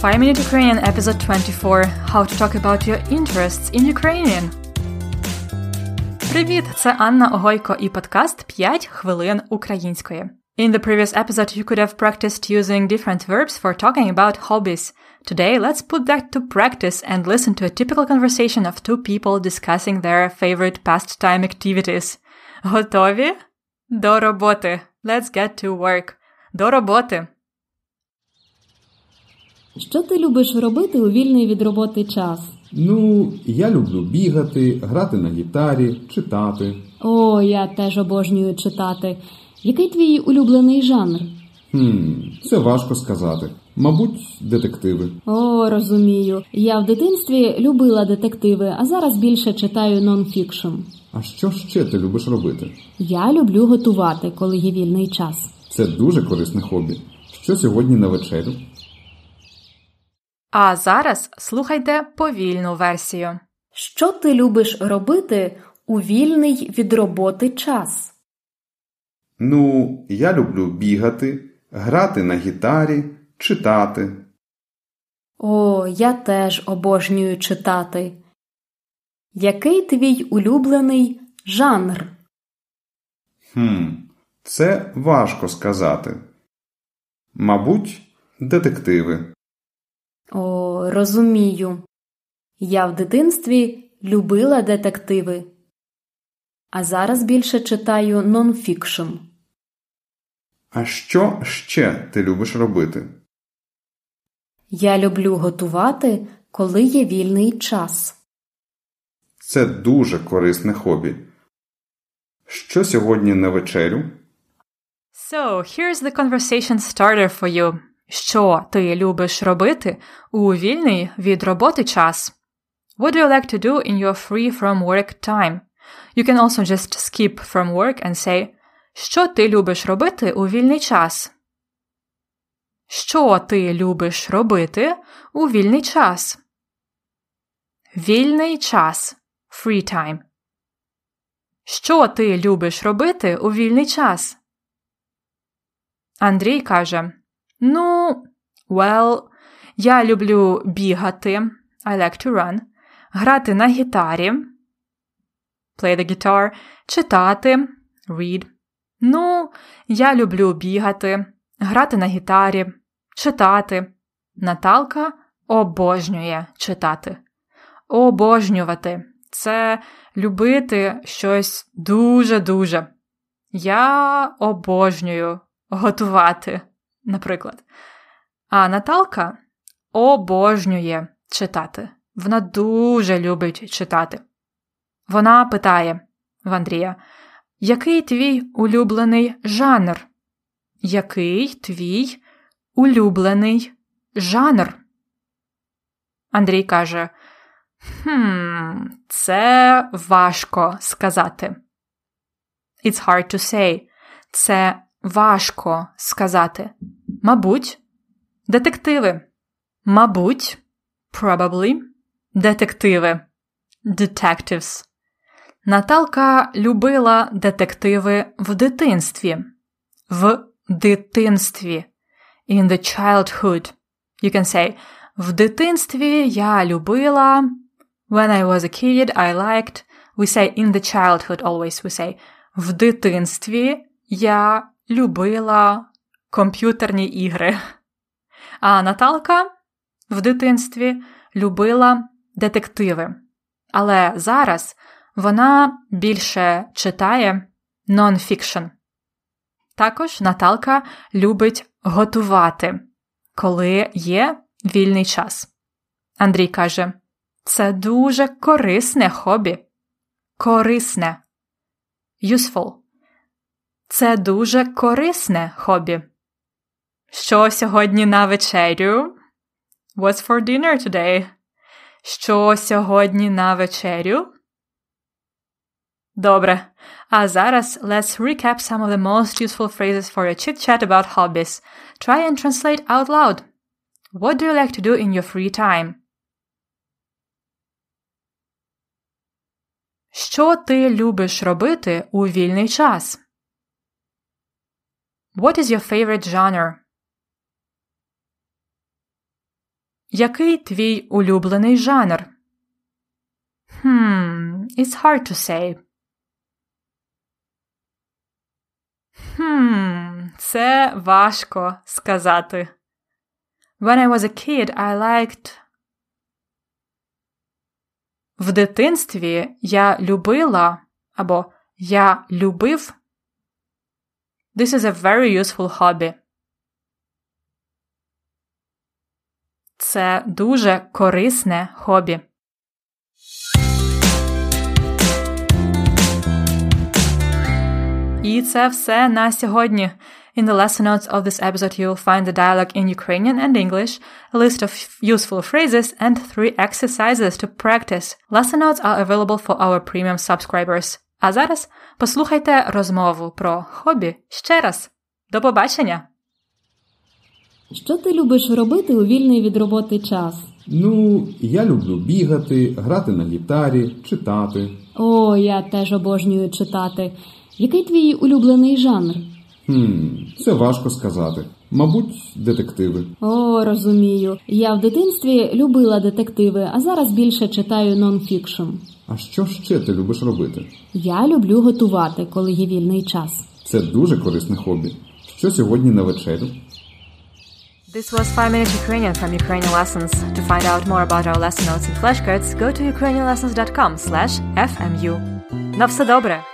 5 Minute Ukrainian episode 24 How to talk about your interests in Ukrainian. Привіт! Це Анна Огойко і подкаст 5 хвилин української. In the previous episode, you could have practiced using different verbs for talking about hobbies. Today, let's put that to practice and listen to a typical conversation of two people discussing their favorite pastime activities. Готові? До роботи. Let's get to work. До роботи. Що ти любиш робити у вільний від роботи час? Ну, я люблю бігати, грати на гітарі, читати. О, я теж обожнюю читати. Який твій улюблений жанр? Хм, це важко сказати. Мабуть, детективи. О, розумію. Я в дитинстві любила детективи, а зараз більше читаю нонфікшн. А що ще ти любиш робити? Я люблю готувати, коли є вільний час. Це дуже корисне хобі. Що сьогодні на вечерю? А зараз слухайте повільну версію. Що ти любиш робити у вільний від роботи час? Ну, я люблю бігати, грати на гітарі, читати. О, я теж обожнюю читати. Який твій улюблений жанр? Хм, це важко сказати. Мабуть, детективи. О, розумію. Я в дитинстві любила детективи, а зараз більше читаю нонфікшн. А що ще ти любиш робити? Я люблю готувати, коли є вільний час. Це дуже корисне хобі. Що сьогодні на вечерю? So, here's the conversation starter for you. Що ти любиш робити у вільний від роботи час? What do you like to do in your free from work time? You can also just skip from work and say Що ти любиш робити у вільний час? Що ти любиш робити у вільний час? Вільний час. Free time. Що ти любиш робити у вільний час? Андрій каже: Ну, well, я люблю бігати. I like to run. Грати на гітарі. Play the guitar. Читати. Read. Ну, я люблю бігати, грати на гітарі, читати. Наталка обожнює читати. Обожнювати це любити щось дуже-дуже. Я обожнюю готувати, наприклад. А Наталка обожнює читати. Вона дуже любить читати. Вона питає в Андрія. Який твій улюблений жанр? Який твій улюблений жанр? Андрій каже: Хм, це важко сказати. It's hard to say. Це важко сказати. Мабуть, детективи. Мабуть, probably, детективи. Detectives. Наталка любила детективи в дитинстві. В дитинстві. In the childhood. You can say В дитинстві я любила. When I was a kid, I liked. We say in the childhood always we say В дитинстві я любила комп'ютерні ігри. А Наталка в дитинстві любила детективи. Але зараз вона більше читає нон-фікшн. Також Наталка любить готувати, коли є вільний час. Андрій каже: це дуже корисне хобі. Корисне. Useful. Це дуже корисне хобі. Що сьогодні на вечерю? What's for dinner today? Що сьогодні на вечерю? Добре. А зараз let's recap some of the most useful phrases for a chit-chat about hobbies. Try and translate out loud. What do you like to do in your free time? Що ти любиш робити у вільний час? What is your favorite genre? Який твій улюблений жанр? Hmm, it's hard to say. Hmm, це важко сказати. When I was a kid, I liked. В дитинстві я любила або я любив. This is a very useful hobby. Це дуже корисне хобі. І це все на сьогодні. In the lesson notes of this episode, you'll find the dialogue in Ukrainian and English, a list of useful phrases, and three exercises to practice. Lesson notes are available for our premium subscribers. А зараз послухайте розмову про хобі ще раз. До побачення! Що ти любиш робити у вільний від роботи час? Ну, я люблю бігати, грати на гітарі, читати. О, я теж обожнюю читати. Який твій улюблений жанр? Хм, це важко сказати. Мабуть, детективи. О, розумію. Я в дитинстві любила детективи, а зараз більше читаю нонфікшн. А що ще ти любиш робити? Я люблю готувати, коли є вільний час. Це дуже корисне хобі. Що сьогодні на вечерю? This was 5 Minutes Ukrainian from Ukrainian Lessons. To find out more about our lesson notes and flashcards, go to ukrainianlessons.com slash fmu. На все добре!